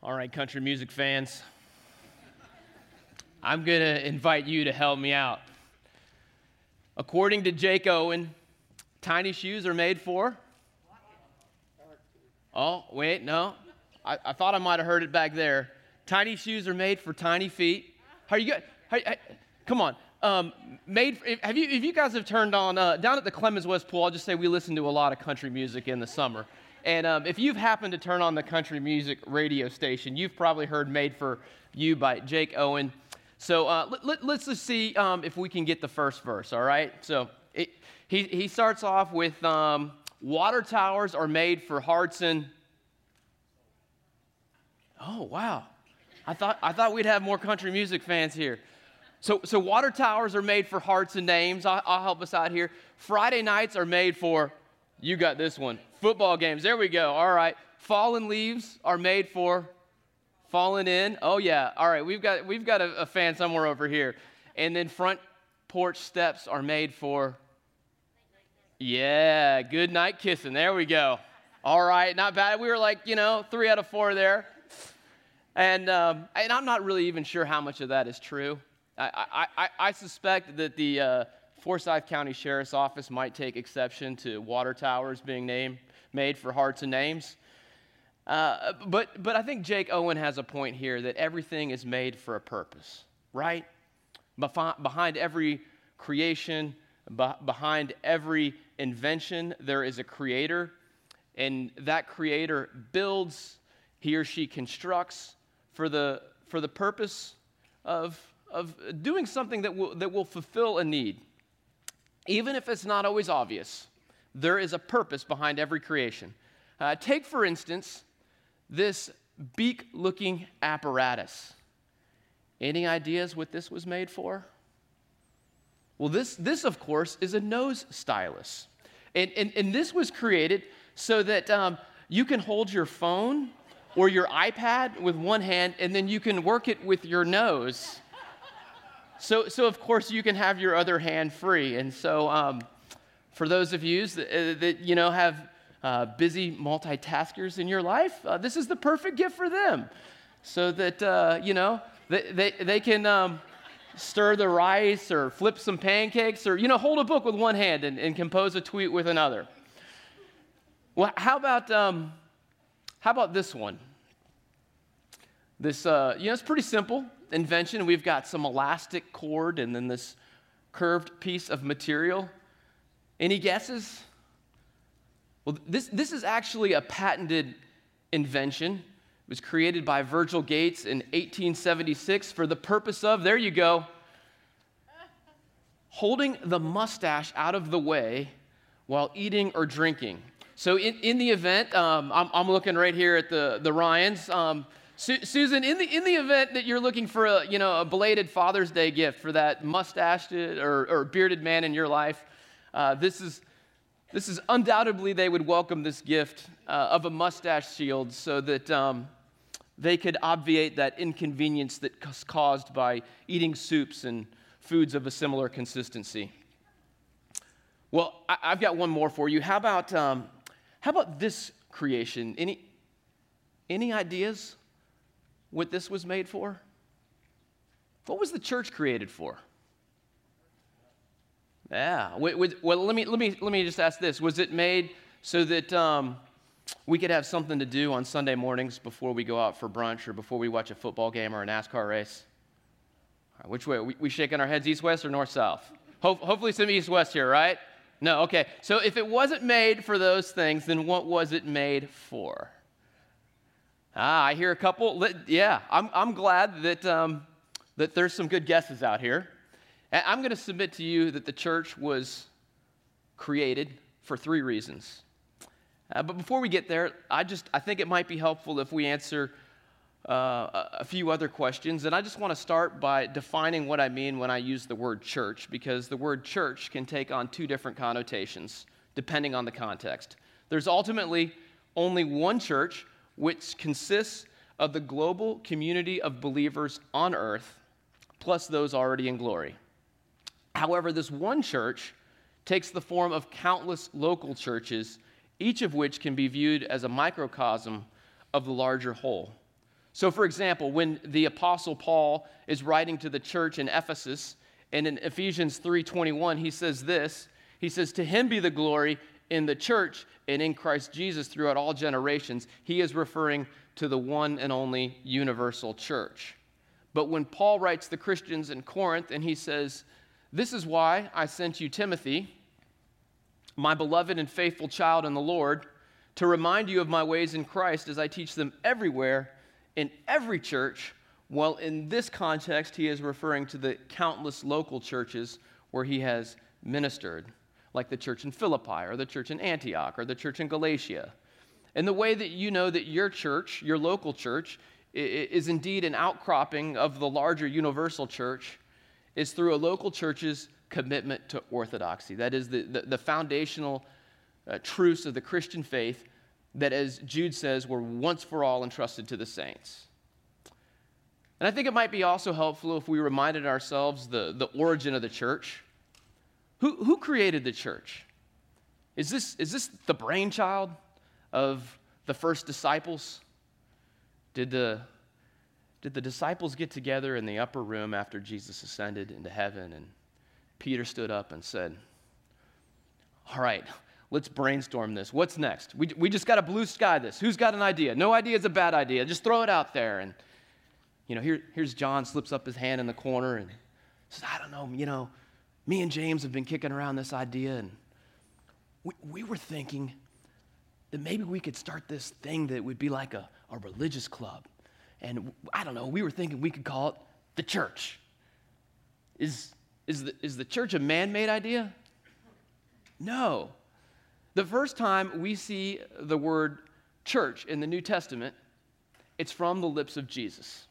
All right, country music fans, I'm going to invite you to help me out. According to Jake Owen, tiny shoes are made for. Oh, wait, no. I, I thought I might have heard it back there. Tiny shoes are made for tiny feet. How are you good? come on. Um, made have you if you guys have turned on uh, down at the Clemens West Pool? I'll just say we listen to a lot of country music in the summer. And um, if you've happened to turn on the country music radio station, you've probably heard Made for You by Jake Owen. So uh, let, us just see um, if we can get the first verse, all right? So it, he, he starts off with um, Water towers are made for hearts and. Oh, wow. I thought, I thought we'd have more country music fans here. So, so water towers are made for hearts and names. I'll, I'll help us out here. Friday nights are made for, you got this one, football games. There we go. All right. Fallen leaves are made for fallen in. Oh yeah. All right. We've got we've got a, a fan somewhere over here. And then front porch steps are made for. Yeah. Good night kissing. There we go. All right. Not bad. We were like you know three out of four there. And um, and I'm not really even sure how much of that is true. I, I, I suspect that the uh, Forsyth County Sheriff's Office might take exception to water towers being named, made for hearts and names. Uh, but, but I think Jake Owen has a point here that everything is made for a purpose, right? Behind every creation, behind every invention, there is a creator, and that creator builds, he or she constructs for the, for the purpose of of doing something that will, that will fulfill a need. Even if it's not always obvious, there is a purpose behind every creation. Uh, take, for instance, this beak looking apparatus. Any ideas what this was made for? Well, this, this of course, is a nose stylus. And, and, and this was created so that um, you can hold your phone or your iPad with one hand, and then you can work it with your nose so, so of course, you can have your other hand free. And so, um, for those of you that, uh, that you know have uh, busy multitaskers in your life, uh, this is the perfect gift for them, so that uh, you know they, they, they can um, stir the rice or flip some pancakes or you know hold a book with one hand and, and compose a tweet with another. Well, how about um, how about this one? This uh, you know it's pretty simple invention. We've got some elastic cord and then this curved piece of material. Any guesses? Well, this, this is actually a patented invention. It was created by Virgil Gates in 1876 for the purpose of, there you go, holding the mustache out of the way while eating or drinking. So, in, in the event, um, I'm, I'm, looking right here at the, the Ryans. Um, Su- Susan, in the, in the event that you're looking for a, you know, a belated Father's Day gift for that mustached or, or bearded man in your life, uh, this, is, this is undoubtedly they would welcome this gift uh, of a mustache shield so that um, they could obviate that inconvenience that's caused by eating soups and foods of a similar consistency. Well, I, have got one more for you. How about, um, how about this creation? Any, any ideas? What this was made for? What was the church created for? Yeah. Well, let me, let, me, let me just ask this Was it made so that um, we could have something to do on Sunday mornings before we go out for brunch or before we watch a football game or a NASCAR race? Right, which way? Are we, shaking our heads east west or north south? Ho- hopefully, some east west here, right? No, okay. So if it wasn't made for those things, then what was it made for? Ah, I hear a couple. Yeah, I'm, I'm glad that, um, that there's some good guesses out here. And I'm going to submit to you that the church was created for three reasons. Uh, but before we get there, I just I think it might be helpful if we answer uh, a few other questions. And I just want to start by defining what I mean when I use the word church, because the word church can take on two different connotations depending on the context. There's ultimately only one church which consists of the global community of believers on earth, plus those already in glory. However, this one church takes the form of countless local churches, each of which can be viewed as a microcosm of the larger whole. So, for example, when the apostle Paul is writing to the church in Ephesus, and in Ephesians 3:21 he says this, he says to him be the glory in the church and in Christ Jesus throughout all generations. He is referring to the one and only universal church. But when Paul writes the Christians in Corinth and he says, "This is why I sent you Timothy, my beloved and faithful child in the Lord, to remind you of my ways in Christ as I teach them everywhere in every church." Well, in this context, he is referring to the countless local churches where he has ministered, like the church in Philippi, or the church in Antioch, or the church in Galatia. And the way that you know that your church, your local church, is indeed an outcropping of the larger universal church is through a local church's commitment to orthodoxy. That is the, the, the foundational uh, truths of the Christian faith that, as Jude says, were once for all entrusted to the saints. And I think it might be also helpful if we reminded ourselves the, the origin of the church. Who, who created the church? Is this, is this the brainchild of the first disciples? Did the, did the disciples get together in the upper room after Jesus ascended into heaven and Peter stood up and said, All right, let's brainstorm this. What's next? We, we just got to blue sky this. Who's got an idea? No idea is a bad idea. Just throw it out there. And you know, here, here's John slips up his hand in the corner and says, I don't know, you know, me and James have been kicking around this idea, and we, we were thinking that maybe we could start this thing that would be like a, a religious club. And I don't know, we were thinking we could call it the church. Is, is, the, is the church a man made idea? No. The first time we see the word church in the New Testament, it's from the lips of Jesus.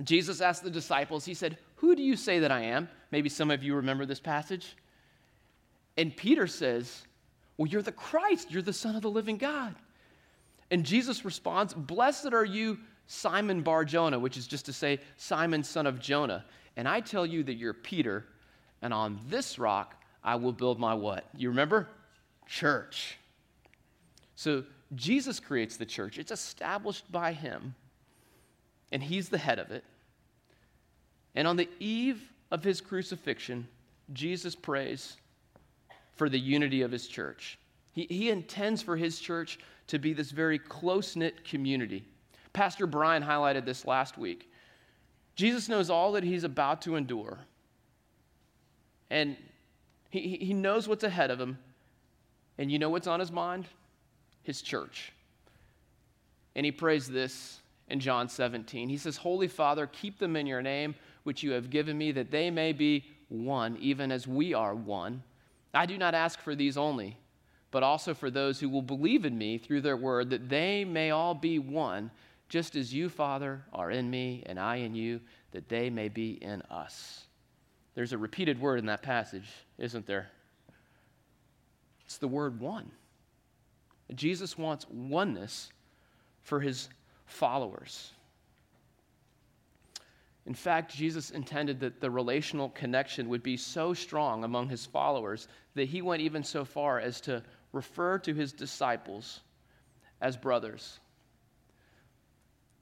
Jesus asked the disciples, He said, Who do you say that I am? Maybe some of you remember this passage. And Peter says, Well, you're the Christ, you're the Son of the living God. And Jesus responds, Blessed are you, Simon Bar Jonah, which is just to say, Simon, son of Jonah. And I tell you that you're Peter, and on this rock I will build my what? You remember? Church. So Jesus creates the church, it's established by him and he's the head of it. And on the eve of his crucifixion, Jesus prays for the unity of his church. He, he intends for his church to be this very close knit community. Pastor Brian highlighted this last week. Jesus knows all that he's about to endure, and he, he knows what's ahead of him. And you know what's on his mind? His church. And he prays this in John 17. He says, Holy Father, keep them in your name, which you have given me, that they may be one, even as we are one. I do not ask for these only, but also for those who will believe in me through their word, that they may all be one, just as you, Father, are in me and I in you, that they may be in us. There's a repeated word in that passage, isn't there? It's the word one. Jesus wants oneness for his followers. In fact, Jesus intended that the relational connection would be so strong among his followers that he went even so far as to refer to his disciples as brothers.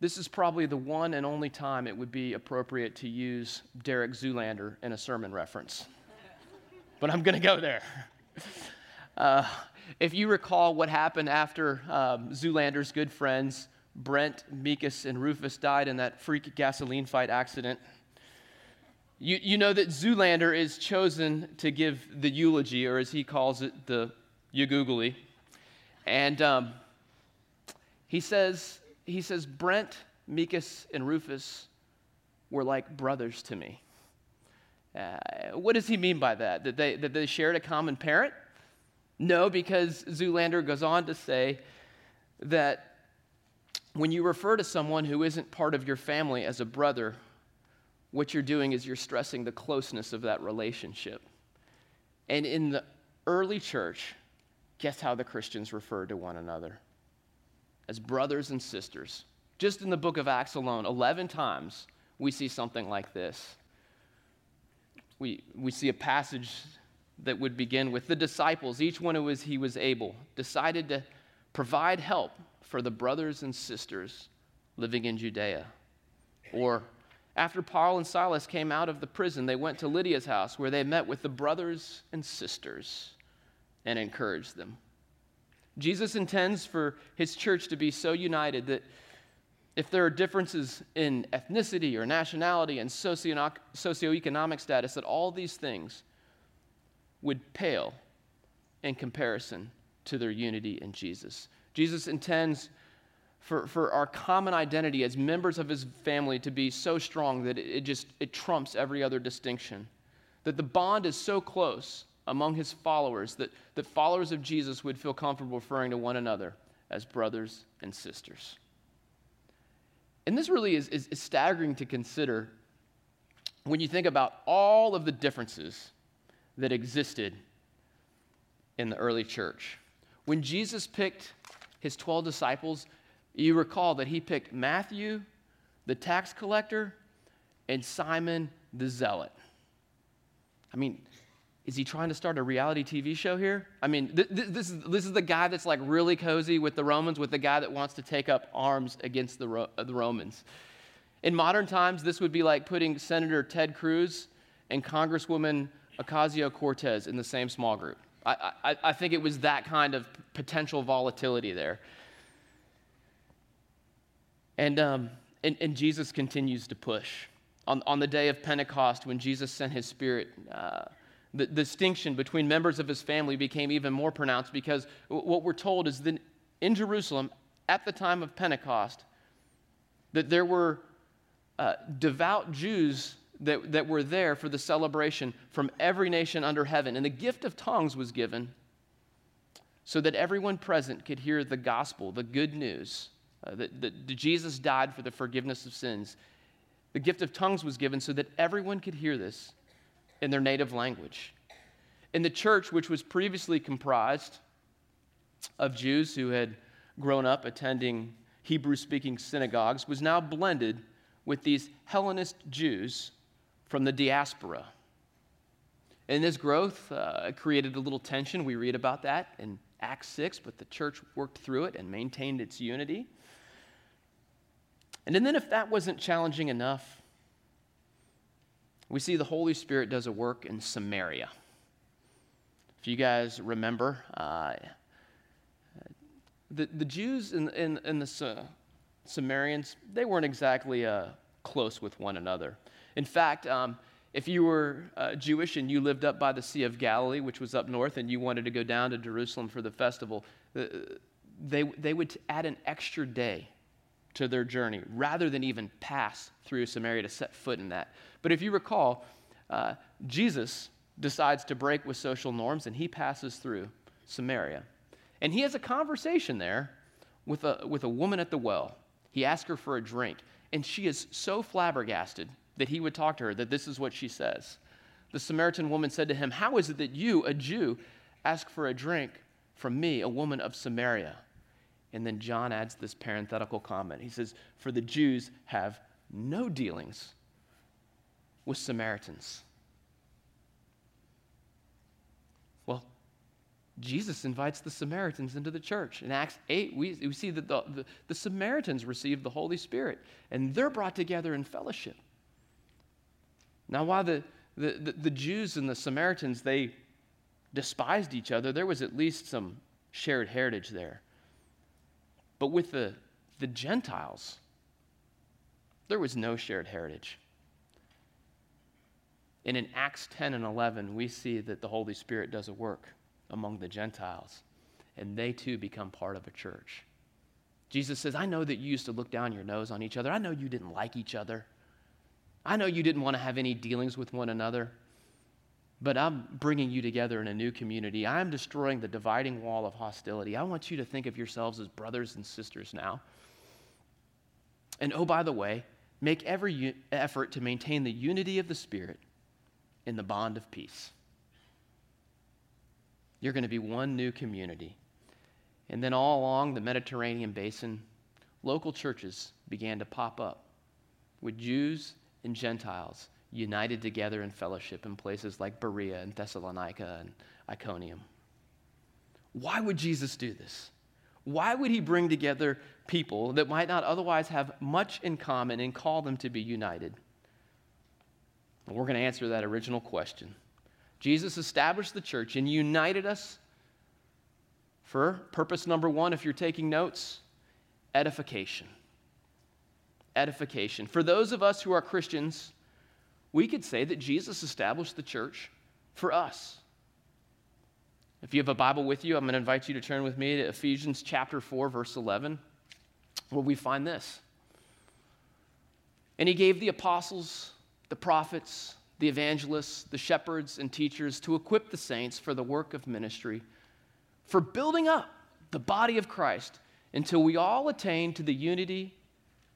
This is probably the one and only time it would be appropriate to use Derek Zoolander in a sermon reference. but I'm going to go there. Uh, if you recall what happened after um, Zoolander's good friends Brint, Meekus, and Rufus died in that freak gasoline fight accident. You, you know that Zoolander is chosen to give the eulogy, or as he calls it, the eugoogly. And um, he says, he says, Brint, Meekus, and Rufus were like brothers to me. Uh, what does he mean by that? That they, that they shared a common parent? No, because Zoolander goes on to say that when you refer to someone who isn't part of your family as a brother, what you're doing is you're stressing the closeness of that relationship. And in the early church, guess how the Christians referred to one another? As brothers and sisters. Just in the book of Acts alone, 11 times we see something like this. We, we see a passage that would begin with the disciples, each one who was he was able, decided to provide help for the brothers and sisters living in Judea. Or after Paul and Silas came out of the prison, they went to Lydia's house where they met with the brothers and sisters and encouraged them. Jesus intends for his church to be so united that if there are differences in ethnicity or nationality and socioeconomic status, that all these things would pale in comparison to their unity in Jesus. Jesus intends for, for our common identity as members of his family to be so strong that it, just it trumps every other distinction. That the bond is so close among his followers that, that followers of Jesus would feel comfortable referring to one another as brothers and sisters. And this really is, is, is staggering to consider when you think about all of the differences that existed in the early church. When Jesus picked his 12 disciples, you recall that he picked Matthew, the tax collector, and Simon the zealot. I mean, is he trying to start a reality TV show here? I mean, th- th- this, is, this is the guy that's like really cozy with the Romans, with the guy that wants to take up arms against the, Ro- the Romans. In modern times, this would be like putting Senator Ted Cruz and Congresswoman Ocasio Cortez in the same small group. I, I, I think it was that kind of potential volatility there. And, um, and, and, Jesus continues to push. On, on the day of Pentecost, when Jesus sent his spirit, uh, the distinction between members of his family became even more pronounced because what we're told is that in Jerusalem, at the time of Pentecost, that there were uh, devout Jews that, that were there for the celebration from every nation under heaven. And the gift of tongues was given so that everyone present could hear the gospel, the good news uh, that, that Jesus died for the forgiveness of sins. The gift of tongues was given so that everyone could hear this in their native language. In the church, which was previously comprised of Jews who had grown up attending Hebrew speaking synagogues, was now blended with these Hellenist Jews from the diaspora. And this growth uh, created a little tension. We read about that in Acts 6, but the church worked through it and maintained its unity. And then, if that wasn't challenging enough, we see the Holy Spirit does a work in Samaria. If you guys remember, uh, the, the Jews and, and, and the uh, they weren't exactly uh, close with one another. In fact, um, if you were uh, Jewish and you lived up by the Sea of Galilee, which was up north, and you wanted to go down to Jerusalem for the festival, uh, they, they would add an extra day to their journey rather than even pass through Samaria to set foot in that. But if you recall, uh, Jesus decides to break with social norms and he passes through Samaria. And he has a conversation there with a, with a woman at the well. He asks her for a drink, and she is so flabbergasted that he would talk to her that this is what she says. The Samaritan woman said to him, How is it that you, a Jew, ask for a drink from me, a woman of Samaria? And then John adds this parenthetical comment. He says, For the Jews have no dealings with Samaritans. Well, Jesus invites the Samaritans into the church. In Acts 8, we, we see that the, the, the Samaritans receive the Holy Spirit, and they're brought together in fellowship. Now, while the, the, the, the Jews and the Samaritans, they despised each other, there was at least some shared heritage there. But with the, the Gentiles, there was no shared heritage. And in Acts 10 and 11, we see that the Holy Spirit does a work among the Gentiles, and they too become part of a church. Jesus says, I know that you used to look down your nose on each other. I know you didn't like each other. I know you didn't want to have any dealings with one another but I'm bringing you together in a new community. I'm destroying the dividing wall of hostility. I want you to think of yourselves as brothers and sisters now. And oh, by the way, make every u- effort to maintain the unity of the Spirit in the bond of peace. You're going to be one new community. And then all along the Mediterranean basin, local churches began to pop up with Jews and Gentiles united together in fellowship in places like Berea and Thessalonica and Iconium. Why would Jesus do this? Why would he bring together people that might not otherwise have much in common and call them to be united? Well, we're going to answer that original question. Jesus established the church and united us for purpose number one, if you're taking notes, edification. Edification. For those of us who are Christians, we could say that Jesus established the church for us. If you have a Bible with you, I'm going to invite you to turn with me to Ephesians chapter 4, verse 11, where we find this. And he gave the apostles, the prophets, the evangelists, the shepherds, and teachers to equip the saints for the work of ministry, for building up the body of Christ until we all attain to the unity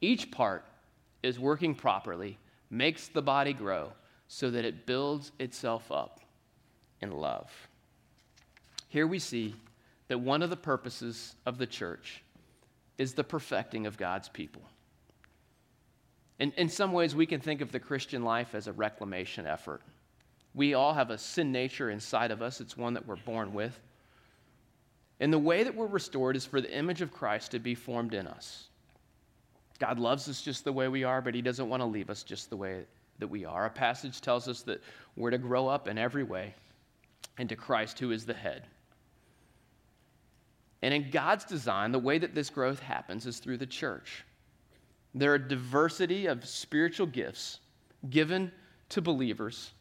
each part is working properly, makes the body grow so that it builds itself up in love. Here we see that one of the purposes of the church is the perfecting of God's people. In, in some ways, we can think of the Christian life as a reclamation effort. We all have a sin nature inside of us, it's one that we're born with. And the way that we're restored is for the image of Christ to be formed in us. God loves us just the way we are, but He doesn't want to leave us just the way that we are. A passage tells us that we're to grow up in every way into Christ, who is the head. And in God's design, the way that this growth happens is through the church. There are diversity of spiritual gifts given to believers,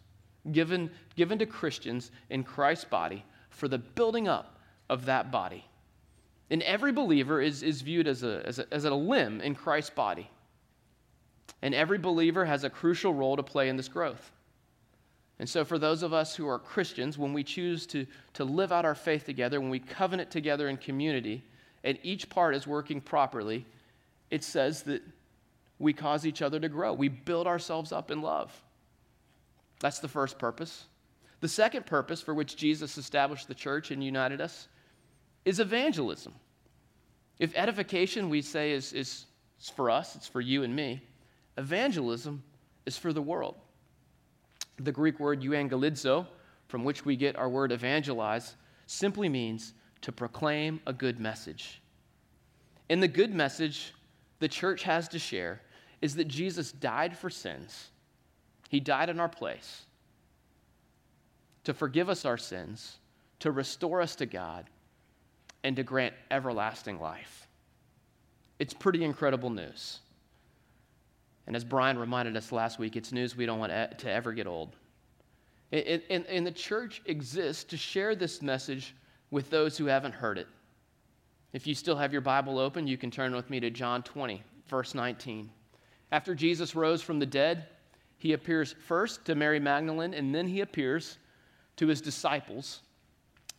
given, given to Christians in Christ's body for the building up of that body. And every believer is, is viewed as a, as, a, as a limb in Christ's body. And every believer has a crucial role to play in this growth. And so, for those of us who are Christians, when we choose to, to live out our faith together, when we covenant together in community, and each part is working properly, it says that we cause each other to grow. We build ourselves up in love. That's the first purpose. The second purpose for which Jesus established the church and united us is evangelism. If edification, we say, is, is, is for us, it's for you and me, evangelism is for the world. The Greek word euangelizo, from which we get our word evangelize, simply means to proclaim a good message. And the good message the church has to share is that Jesus died for sins. He died in our place to forgive us our sins, to restore us to God, and to grant everlasting life. It's pretty incredible news. And as Brian reminded us last week, it's news we don't want to ever get old. And, the church exists to share this message with those who haven't heard it. If you still have your Bible open, you can turn with me to John 20, verse 19. After Jesus rose from the dead, he appears first to Mary Magdalene, and then he appears to his disciples.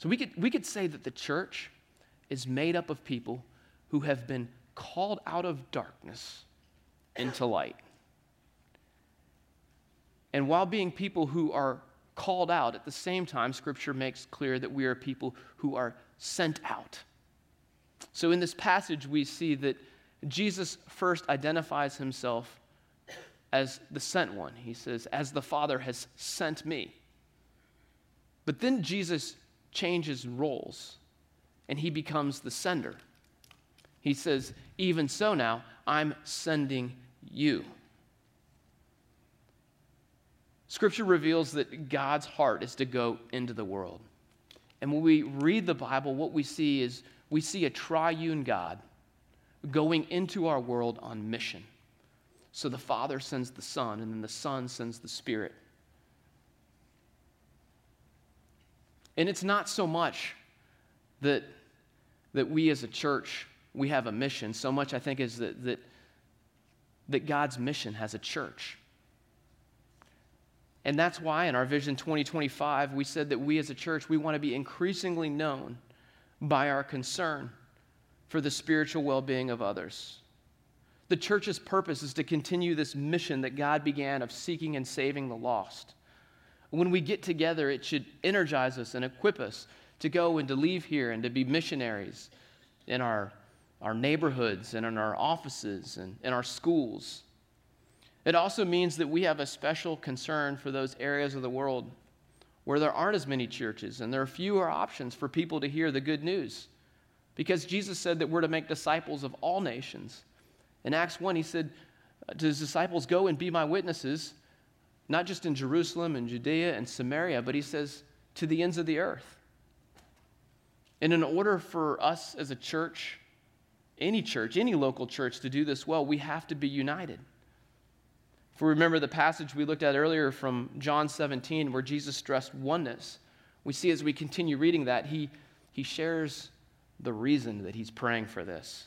So we could, we could say that the church is made up of people who have been called out of darkness into light. And while being people who are called out, at the same time, Scripture makes clear that we are people who are sent out. So in this passage, we see that Jesus first identifies himself as the sent one. He says, As the Father has sent me. But then Jesus changes roles and he becomes the sender. He says, Even so now, I'm sending you. Scripture reveals that God's heart is to go into the world. And when we read the Bible, what we see is we see a triune God going into our world on mission. So the Father sends the Son, and then the Son sends the Spirit. And it's not so much that, that we as a church, we have a mission, so much I think is that, that, that God's mission has a church. And that's why in our Vision 2025, we said that we as a church, we want to be increasingly known by our concern for the spiritual well being of others. The church's purpose is to continue this mission that God began of seeking and saving the lost. When we get together, it should energize us and equip us to go and to leave here and to be missionaries in our, our neighborhoods and in our offices and in our schools. It also means that we have a special concern for those areas of the world where there aren't as many churches and there are fewer options for people to hear the good news. Because Jesus said that we're to make disciples of all nations. In Acts 1, he said uh, to his disciples, Go and be my witnesses, not just in Jerusalem and Judea and Samaria, but he says, to the ends of the earth. And in order for us as a church, any church, any local church, to do this well, we have to be united. If we remember the passage we looked at earlier from John 17, where Jesus stressed oneness, we see as we continue reading that, he, he shares the reason that he's praying for this.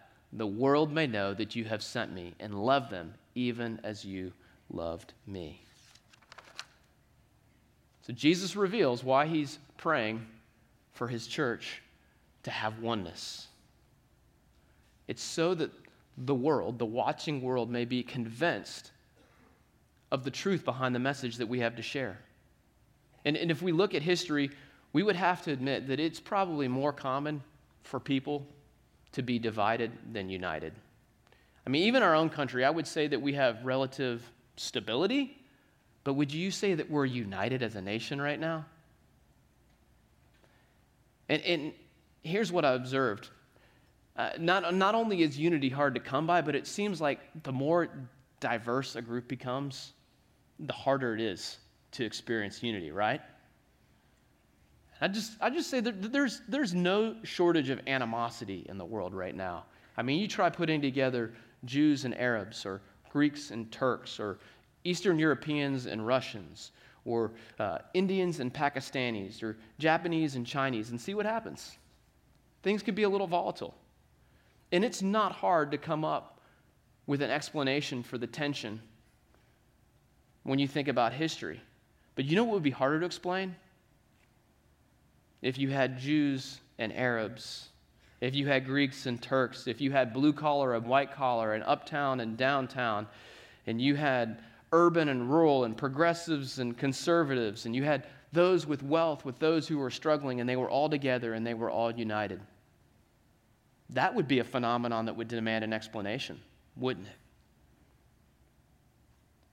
the world may know that you have sent me and love them even as you loved me. So Jesus reveals why he's praying for his church to have oneness. It's so that the world, the watching world, may be convinced of the truth behind the message that we have to share. And, and if we look at history, we would have to admit that it's probably more common for people to be divided than united. I mean, even our own country, I would say that we have relative stability, but would you say that we're united as a nation right now? And, and here's what I observed uh, not, not only is unity hard to come by, but it seems like the more diverse a group becomes, the harder it is to experience unity, right? I just, I just say that there's, there's no shortage of animosity in the world right now. I mean, you try putting together Jews and Arabs, or Greeks and Turks, or Eastern Europeans and Russians, or uh, Indians and Pakistanis, or Japanese and Chinese, and see what happens. Things could be a little volatile. And it's not hard to come up with an explanation for the tension when you think about history. But you know what would be harder to explain? If you had Jews and Arabs, if you had Greeks and Turks, if you had blue collar and white collar, and uptown and downtown, and you had urban and rural, and progressives and conservatives, and you had those with wealth with those who were struggling, and they were all together and they were all united. That would be a phenomenon that would demand an explanation, wouldn't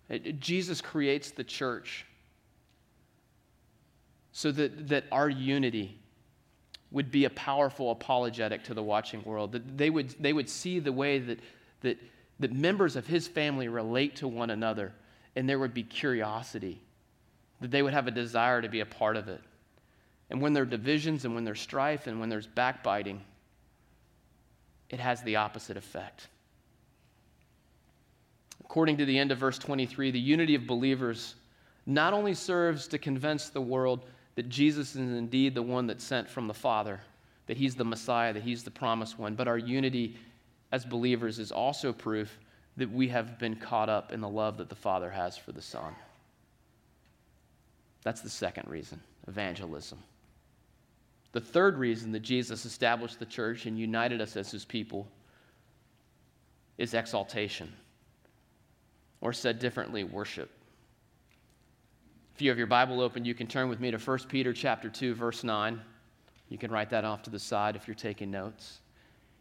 it? it Jesus creates the church so that, that our unity would be a powerful apologetic to the watching world, that they would, they would see the way that, that, that members of his family relate to one another, and there would be curiosity, that they would have a desire to be a part of it. And when there are divisions and when there's strife and when there's backbiting, it has the opposite effect. According to the end of verse 23, the unity of believers not only serves to convince the world that Jesus is indeed the one that's sent from the Father, that he's the Messiah, that he's the promised one, but our unity as believers is also proof that we have been caught up in the love that the Father has for the Son. That's the second reason evangelism. The third reason that Jesus established the church and united us as his people is exaltation, or said differently, worship. If you have your Bible open, you can turn with me to 1 Peter chapter 2, verse 9. You can write that off to the side if you're taking notes.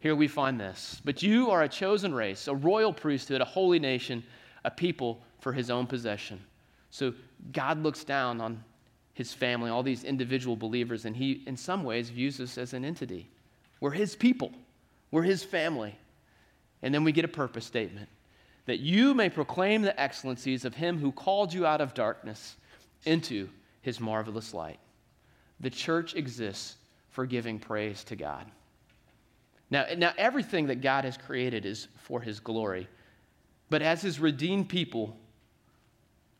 Here we find this. But you are a chosen race, a royal priesthood, a holy nation, a people for his own possession. So God looks down on his family, all these individual believers, and he, in some ways, views us as an entity. We're his people, we're his family. And then we get a purpose statement that you may proclaim the excellencies of him who called you out of darkness into his marvelous light. The church exists for giving praise to God. Now, now, everything that God has created is for his glory. But as his redeemed people,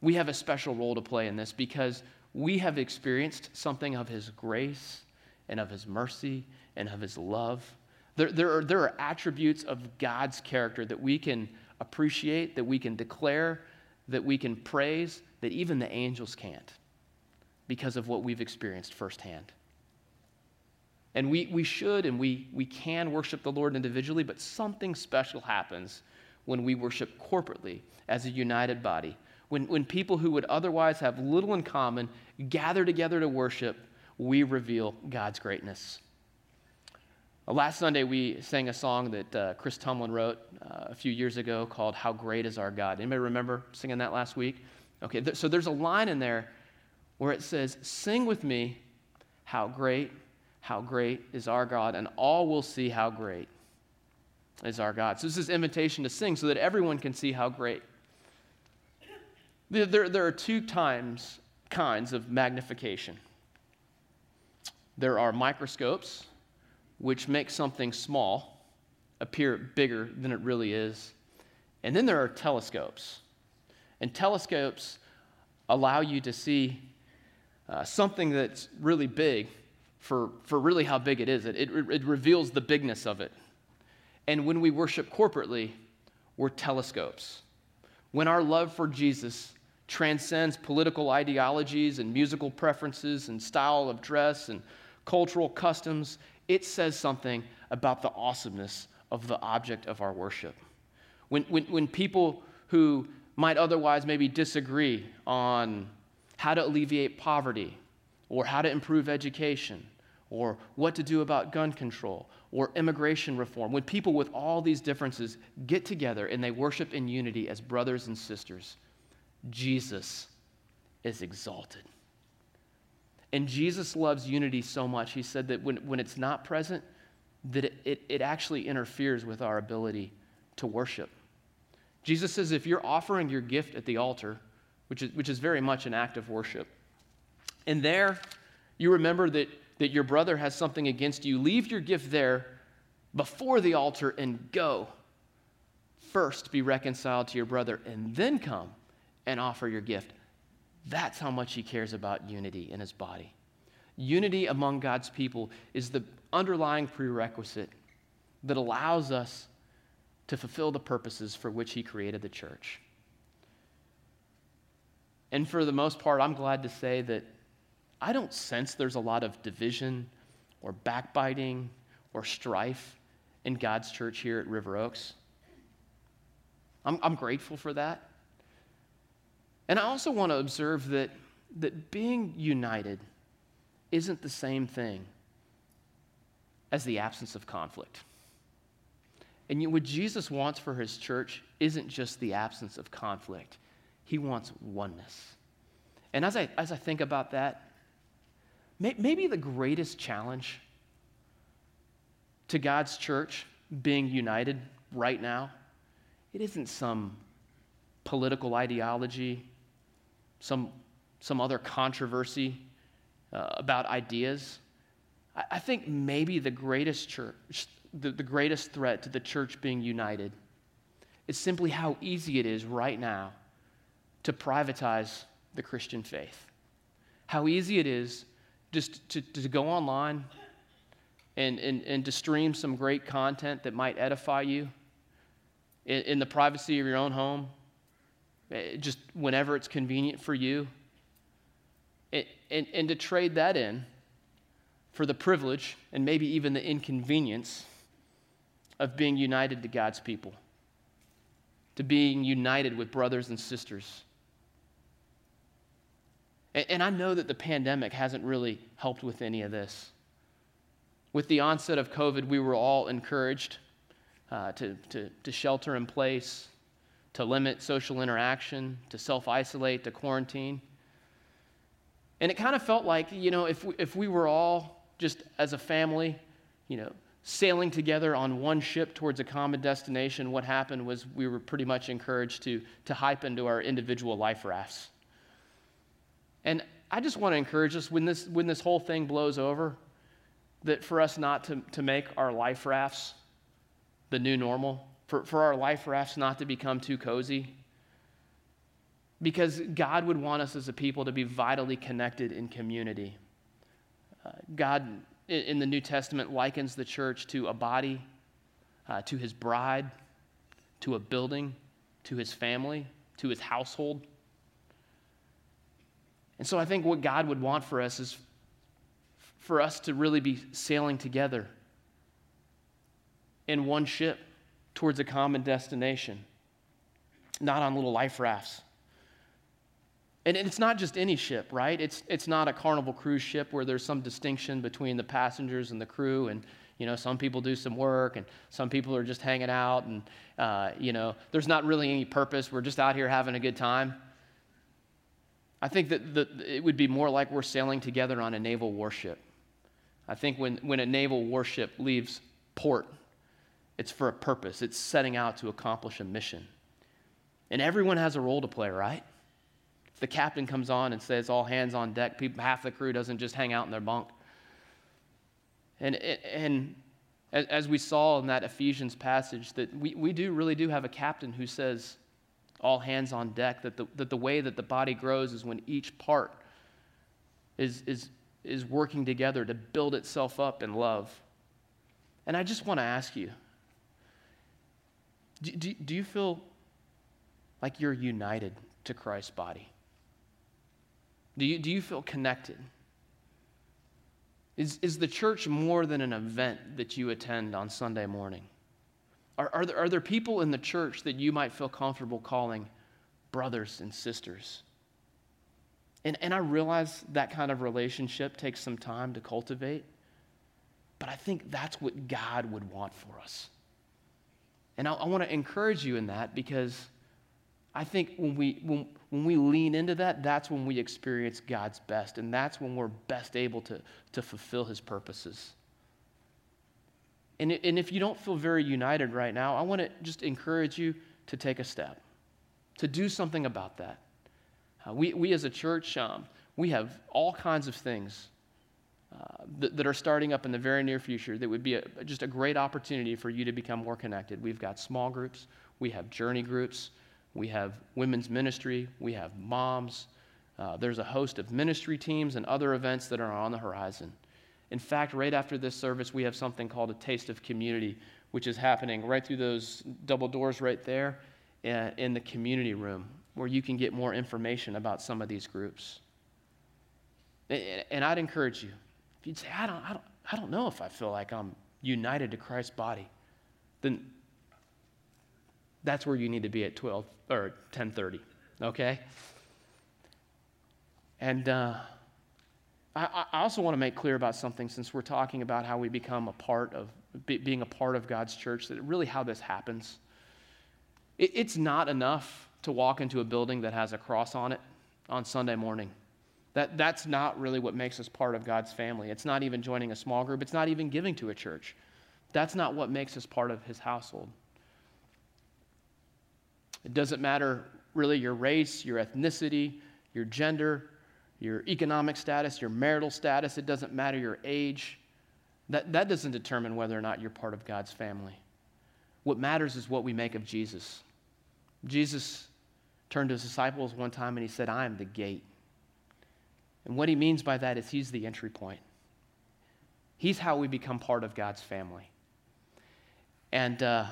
we have a special role to play in this because we have experienced something of his grace and of his mercy and of his love. There, there, are, there are attributes of God's character that we can appreciate, that we can declare, that we can praise, that even the angels can't because of what we've experienced firsthand. And we, we should and we, we can worship the Lord individually, but something special happens when we worship corporately as a united body. When, when people who would otherwise have little in common gather together to worship, we reveal God's greatness. Uh, last Sunday, we sang a song that uh, Chris Tomlin wrote uh, a few years ago called How Great is Our God. Anybody remember singing that last week? Okay, th- so there's a line in there where it says, Sing with me, how great, how great is our God, and all will see how great is our God. So this is invitation to sing so that everyone can see how great. There, there, there are two times, kinds of magnification. There are microscopes which makes something small appear bigger than it really is. And then there are telescopes. And telescopes allow you to see uh, something that's really big for, for really how big it is. It, it, it reveals the bigness of it. And when we worship corporately, we're telescopes. When our love for Jesus transcends political ideologies and musical preferences and style of dress and cultural customs, it says something about the awesomeness of the object of our worship. When, when, when people who might otherwise maybe disagree on how to alleviate poverty or how to improve education or what to do about gun control or immigration reform, when people with all these differences get together and they worship in unity as brothers and sisters, Jesus is exalted. And Jesus loves unity so much, he said that when, when it's not present, that it, it, it actually interferes with our ability to worship. Jesus says if you're offering your gift at the altar, which is, which is very much an act of worship, and there you remember that, that your brother has something against you, leave your gift there before the altar and go. First be reconciled to your brother, and then come and offer your gift. That's how much he cares about unity in his body. Unity among God's people is the underlying prerequisite that allows us to fulfill the purposes for which he created the church. And for the most part, I'm glad to say that I don't sense there's a lot of division or backbiting or strife in God's church here at River Oaks. I'm, I'm grateful for that. And I also want to observe that, that being united isn't the same thing as the absence of conflict. And what Jesus wants for his church isn't just the absence of conflict, he wants oneness. And as I, as I think about that, may, maybe the greatest challenge to God's church being united right now, it isn't some political ideology some, some other controversy uh, about ideas. I, I, think maybe the greatest church, the, the greatest threat to the church being united is simply how easy it is right now to privatize the Christian faith. How easy it is just to, to go online and, and, and to stream some great content that might edify you in, in the privacy of your own home just whenever it's convenient for you. And, and, and to trade that in for the privilege and maybe even the inconvenience of being united to God's people, to being united with brothers and sisters. And, and I know that the pandemic hasn't really helped with any of this. With the onset of COVID, we were all encouraged uh, to, to, to shelter in place, to limit social interaction, to self isolate, to quarantine. And it kind of felt like, you know, if we, if we were all just as a family, you know, sailing together on one ship towards a common destination, what happened was we were pretty much encouraged to, to hype into our individual life rafts. And I just want to encourage us when this, when this whole thing blows over, that for us not to, to make our life rafts the new normal, for, for our life rafts not to become too cozy. Because God would want us as a people to be vitally connected in community. Uh, God, in, the New Testament, likens the church to a body, uh, to his bride, to a building, to his family, to his household. And so I think what God would want for us is for us to really be sailing together in one ship towards a common destination, not on little life rafts. And it's not just any ship, right? It's, it's not a carnival cruise ship where there's some distinction between the passengers and the crew. And, you know, some people do some work and some people are just hanging out. And, uh, you know, there's not really any purpose. We're just out here having a good time. I think that the, it would be more like we're sailing together on a naval warship. I think when, when a naval warship leaves port, it's for a purpose, it's setting out to accomplish a mission. And everyone has a role to play, right? If the captain comes on and says, all hands on deck, people, half the crew doesn't just hang out in their bunk. And, and as we saw in that Ephesians passage, that we, we do really do have a captain who says, all hands on deck, that the, that the way that the body grows is when each part is, is, is working together to build itself up in love. And I just want to ask you do, do, do you feel like you're united to Christ's body? Do you, do you feel connected? Is, is the church more than an event that you attend on Sunday morning? Are, are, there, are there people in the church that you might feel comfortable calling brothers and sisters? And, and I realize that kind of relationship takes some time to cultivate, but I think that's what God would want for us. And I, I want to encourage you in that because I think when we, when, when we lean into that, that's when we experience God's best. And that's when we're best able to, to fulfill his purposes. And, and if you don't feel very united right now, I want to just encourage you to take a step, to do something about that. Uh, we, we as a church, um, we have all kinds of things uh, that, that, are starting up in the very near future that would be a, just a great opportunity for you to become more connected. We've got small groups, we have journey groups, we have women's ministry, we have moms. Uh, there's a host of ministry teams and other events that are on the horizon. In fact, right after this service, we have something called a Taste of Community, which is happening right through those double doors right there uh, in the community room, where you can get more information about some of these groups. And I'd encourage you if you'd say, I don't, I don't, I don't know if I feel like I'm united to Christ's body, then that's where you need to be at 12 or 10:30, okay? And uh, I, I, also want to make clear about something since we're talking about how we become a part of be, being a part of God's church. That really how this happens. It, it's not enough to walk into a building that has a cross on it on Sunday morning. That, that's not really what makes us part of God's family. It's not even joining a small group, it's not even giving to a church. That's not what makes us part of his household. It doesn't matter really your race, your ethnicity, your gender, your economic status, your marital status. It doesn't matter your age. That, that doesn't determine whether or not you're part of God's family. What matters is what we make of Jesus. Jesus turned to his disciples one time and he said, I am the gate. And what he means by that is he's the entry point. He's how we become part of God's family. And uh,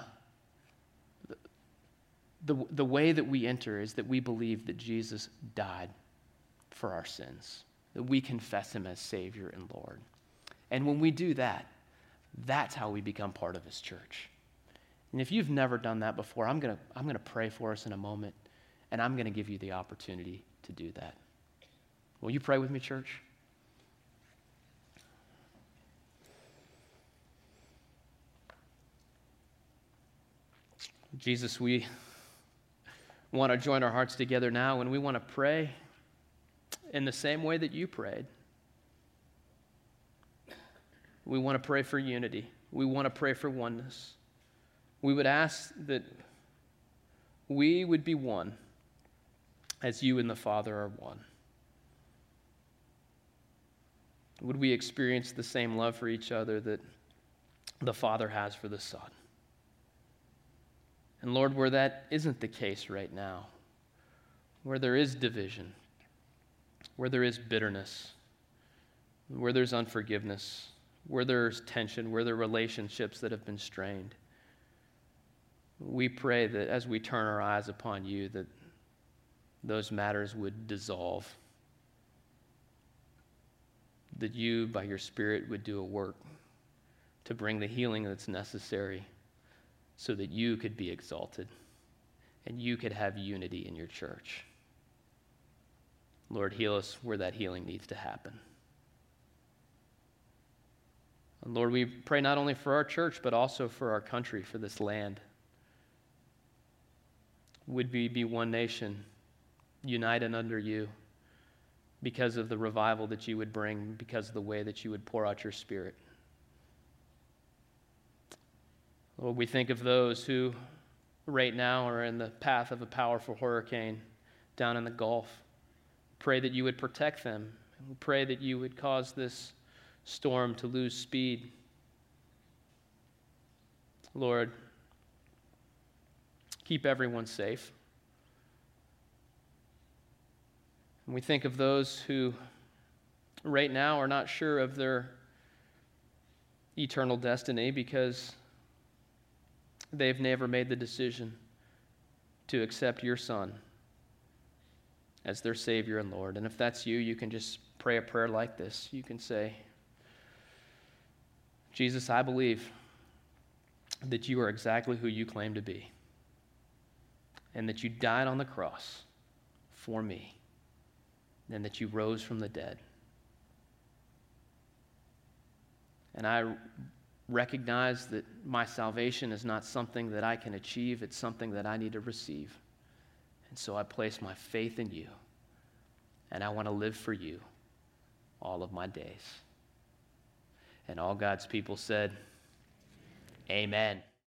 the, the way that we enter is that we believe that Jesus died for our sins, that we confess him as Savior and Lord. And when we do that, that's how we become part of his church. And if you've never done that before, I'm going to I'm going to pray for us in a moment, and I'm going to give you the opportunity to do that. Will you pray with me, church? Jesus, we want to join our hearts together now and we want to pray in the same way that you prayed. We want to pray for unity. We want to pray for oneness. We would ask that we would be one as you and the Father are one. Would we experience the same love for each other that the Father has for the Son? And Lord, where that isn't the case right now, where there is division, where there is bitterness, where there's unforgiveness, where there's tension, where there are relationships that have been strained, we pray that as we turn our eyes upon you, that those matters would dissolve. That you, by your Spirit, would do a work to bring the healing that's necessary so that you could be exalted and you could have unity in your church. Lord, heal us where that healing needs to happen. And Lord, we pray not only for our church, but also for our country, for this land. Would we be one nation, united under you, because of the revival that you would bring, because of the way that you would pour out your spirit? Lord, we think of those who right now are in the path of a powerful hurricane down in the Gulf. Pray that you would protect them. We pray that you would cause this storm to lose speed. Lord, keep everyone safe. And we think of those who right now are not sure of their eternal destiny because they've never made the decision to accept your Son as their Savior and Lord. And if that's you, you can just pray a prayer like this. You can say, Jesus, I believe that you are exactly who you claim to be, and that you died on the cross for me, and that you rose from the dead. And I recognize that my salvation is not something that I can achieve, it's something that I need to receive. And so I place my faith in you, and I want to live for you all of my days. And all God's people said, Amen.